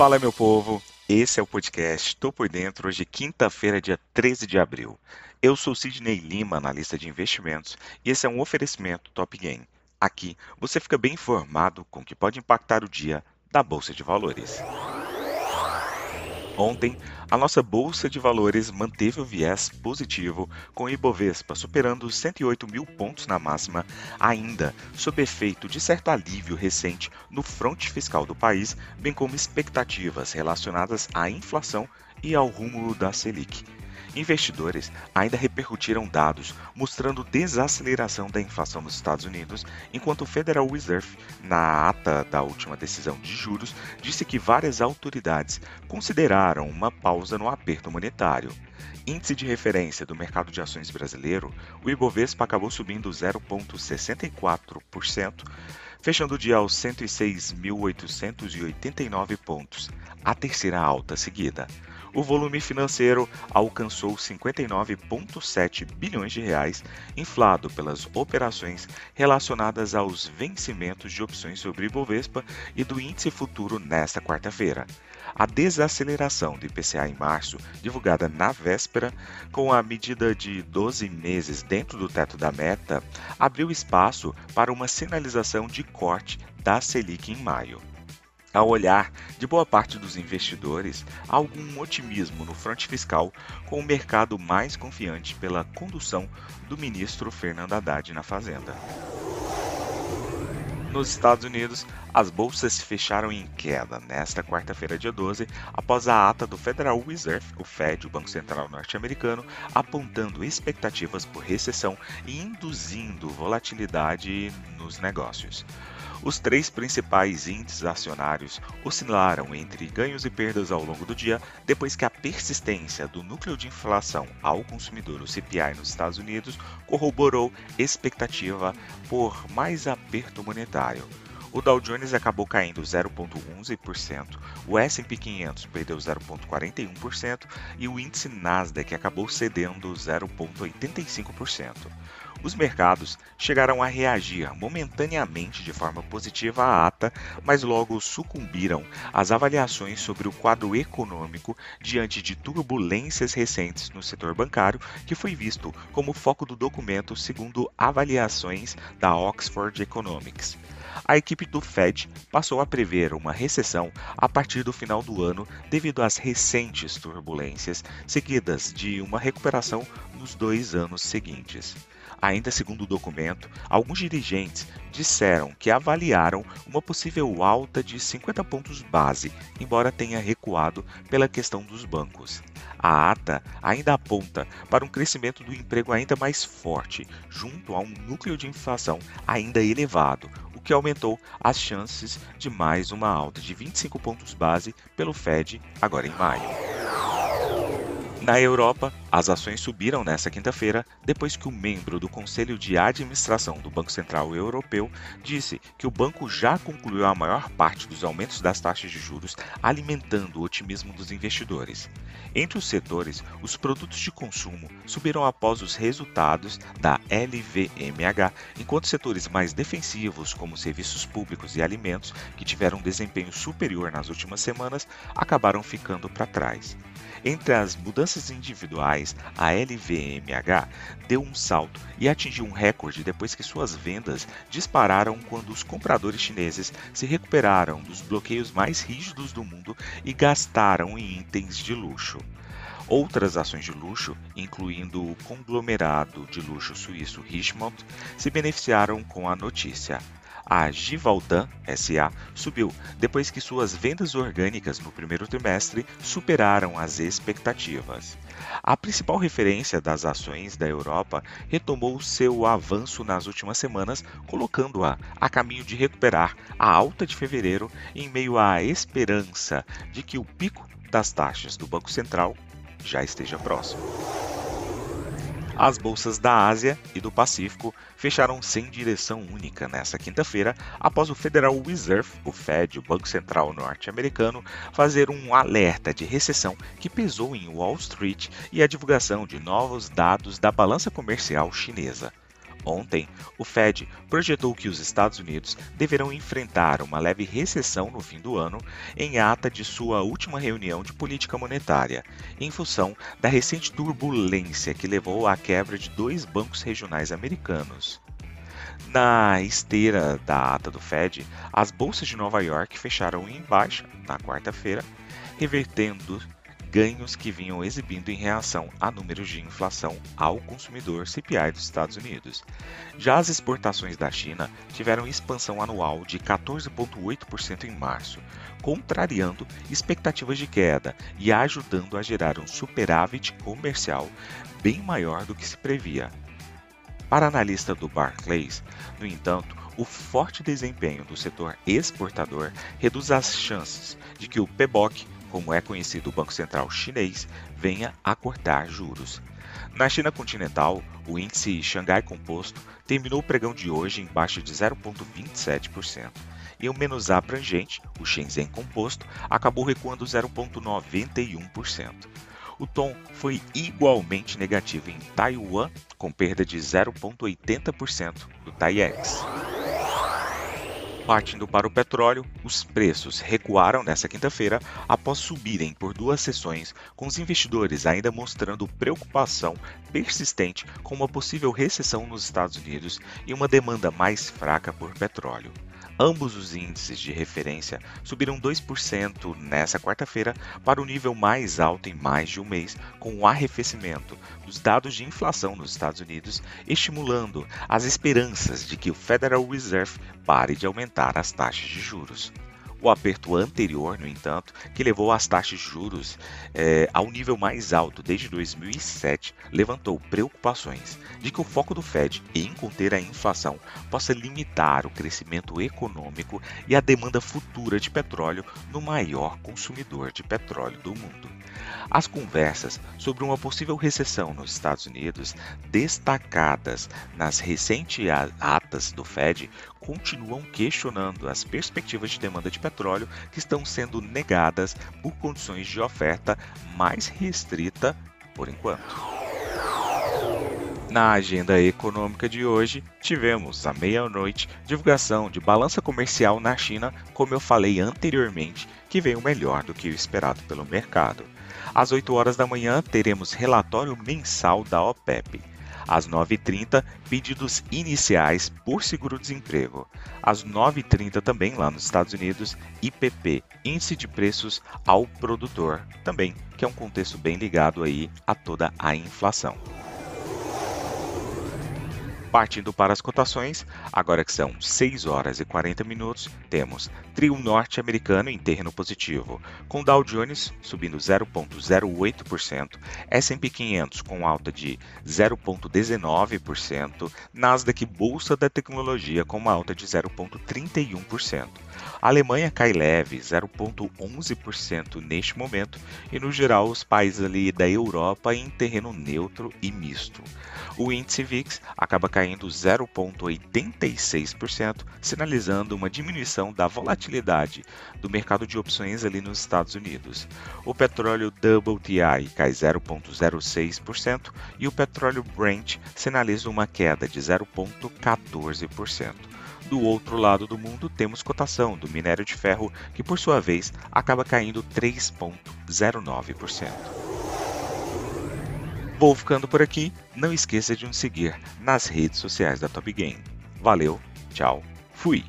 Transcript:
Fala, meu povo. Esse é o podcast Tô por Dentro, hoje quinta-feira, dia 13 de abril. Eu sou Sidney Lima, analista de investimentos, e esse é um oferecimento Top Game. Aqui você fica bem informado com o que pode impactar o dia da Bolsa de Valores. Ontem, a nossa bolsa de valores manteve o viés positivo, com o Ibovespa superando os 108 mil pontos na máxima, ainda sob efeito de certo alívio recente no fronte fiscal do país, bem como expectativas relacionadas à inflação e ao rumo da Selic. Investidores ainda repercutiram dados mostrando desaceleração da inflação nos Estados Unidos, enquanto o Federal Reserve, na ata da última decisão de juros, disse que várias autoridades consideraram uma pausa no aperto monetário. Índice de referência do mercado de ações brasileiro, o Ibovespa acabou subindo 0,64%, fechando o dia aos 106.889 pontos, a terceira alta seguida o volume financeiro alcançou 59,7 bilhões de reais, inflado pelas operações relacionadas aos vencimentos de opções sobre Ibovespa e do índice futuro nesta quarta-feira. A desaceleração do IPCA em março, divulgada na véspera, com a medida de 12 meses dentro do teto da meta, abriu espaço para uma sinalização de corte da Selic em maio. Ao olhar de boa parte dos investidores, há algum otimismo no fronte fiscal, com o mercado mais confiante pela condução do ministro Fernando Haddad na Fazenda. Nos Estados Unidos, as bolsas fecharam em queda nesta quarta-feira, dia 12, após a ata do Federal Reserve, o Fed, o Banco Central norte-americano, apontando expectativas por recessão e induzindo volatilidade nos negócios. Os três principais índices acionários oscilaram entre ganhos e perdas ao longo do dia, depois que a persistência do núcleo de inflação ao consumidor, o CPI, nos Estados Unidos, corroborou expectativa por mais aperto monetário. O Dow Jones acabou caindo 0,11%, o S&P 500 perdeu 0,41% e o índice Nasdaq acabou cedendo 0,85%. Os mercados chegaram a reagir momentaneamente de forma positiva à ata, mas logo sucumbiram às avaliações sobre o quadro econômico diante de turbulências recentes no setor bancário, que foi visto como foco do documento segundo avaliações da Oxford Economics a equipe do Fed passou a prever uma recessão a partir do final do ano devido às recentes turbulências, seguidas de uma recuperação nos dois anos seguintes. Ainda segundo o documento, alguns dirigentes disseram que avaliaram uma possível alta de 50 pontos base, embora tenha recuado pela questão dos bancos. A ata ainda aponta para um crescimento do emprego ainda mais forte, junto a um núcleo de inflação ainda elevado, o que aumentou as chances de mais uma alta de 25 pontos base pelo Fed agora em maio. Na Europa, as ações subiram nesta quinta-feira depois que o membro do Conselho de Administração do Banco Central Europeu disse que o banco já concluiu a maior parte dos aumentos das taxas de juros, alimentando o otimismo dos investidores. Entre os setores, os produtos de consumo subiram após os resultados da LVMH, enquanto setores mais defensivos, como serviços públicos e alimentos, que tiveram um desempenho superior nas últimas semanas, acabaram ficando para trás. Entre as mudanças individuais, a LVMH deu um salto e atingiu um recorde depois que suas vendas dispararam quando os compradores chineses se recuperaram dos bloqueios mais rígidos do mundo e gastaram em itens de luxo. Outras ações de luxo, incluindo o conglomerado de luxo suíço Richemont, se beneficiaram com a notícia. A Givaldan SA subiu depois que suas vendas orgânicas no primeiro trimestre superaram as expectativas. A principal referência das ações da Europa retomou seu avanço nas últimas semanas, colocando-a a caminho de recuperar a alta de fevereiro em meio à esperança de que o pico das taxas do Banco Central já esteja próximo. As bolsas da Ásia e do Pacífico fecharam sem direção única nesta quinta-feira, após o Federal Reserve, o Fed, o Banco Central norte-americano, fazer um alerta de recessão que pesou em Wall Street e a divulgação de novos dados da balança comercial chinesa. Ontem, o Fed projetou que os Estados Unidos deverão enfrentar uma leve recessão no fim do ano, em ata de sua última reunião de política monetária, em função da recente turbulência que levou à quebra de dois bancos regionais americanos. Na esteira da ata do Fed, as bolsas de Nova York fecharam em baixa na quarta-feira, revertendo ganhos que vinham exibindo em reação a números de inflação ao consumidor CPI dos Estados Unidos. Já as exportações da China tiveram expansão anual de 14,8% em março, contrariando expectativas de queda e ajudando a gerar um superávit comercial bem maior do que se previa. Para analista do Barclays, no entanto, o forte desempenho do setor exportador reduz as chances de que o PBOC como é conhecido o Banco Central chinês, venha a cortar juros. Na China continental, o índice Xangai Composto terminou o pregão de hoje em baixa de 0,27%, e o menos abrangente, o Shenzhen Composto, acabou recuando 0,91%. O tom foi igualmente negativo em Taiwan, com perda de 0,80% do TAIEX. Partindo para o petróleo, os preços recuaram nesta quinta-feira após subirem por duas sessões, com os investidores ainda mostrando preocupação persistente com uma possível recessão nos Estados Unidos e uma demanda mais fraca por petróleo. Ambos os índices de referência subiram 2% nesta quarta-feira para o nível mais alto em mais de um mês, com o arrefecimento dos dados de inflação nos Estados Unidos, estimulando as esperanças de que o Federal Reserve pare de aumentar as taxas de juros. O aperto anterior, no entanto, que levou as taxas de juros é, ao nível mais alto desde 2007, levantou preocupações de que o foco do Fed em conter a inflação possa limitar o crescimento econômico e a demanda futura de petróleo no maior consumidor de petróleo do mundo. As conversas sobre uma possível recessão nos Estados Unidos, destacadas nas recentes atas do Fed, continuam questionando as perspectivas de demanda de petróleo que estão sendo negadas por condições de oferta mais restrita por enquanto. Na agenda econômica de hoje, tivemos à meia-noite divulgação de balança comercial na China, como eu falei anteriormente, que veio melhor do que o esperado pelo mercado. Às 8 horas da manhã, teremos relatório mensal da OPEP. Às 9h30, pedidos iniciais por seguro-desemprego. Às 9h30 também lá nos Estados Unidos, IPP, Índice de Preços ao Produtor, também, que é um contexto bem ligado aí a toda a inflação. Partindo para as cotações, agora que são 6 horas e 40 minutos, temos trio norte-americano em terreno positivo, com Dow Jones subindo 0,08%, S&P 500 com alta de 0,19%, Nasdaq Bolsa da Tecnologia com uma alta de 0,31%. A Alemanha cai leve, 0,11% neste momento, e no geral os países ali da Europa em terreno neutro e misto. O índice VIX acaba caindo 0,86%, sinalizando uma diminuição da volatilidade do mercado de opções ali nos Estados Unidos. O petróleo WTI cai 0,06% e o petróleo Brent sinaliza uma queda de 0,14%. Do outro lado do mundo, temos cotação do minério de ferro, que por sua vez acaba caindo 3,09%. Vou ficando por aqui. Não esqueça de nos seguir nas redes sociais da Top Game. Valeu, tchau, fui!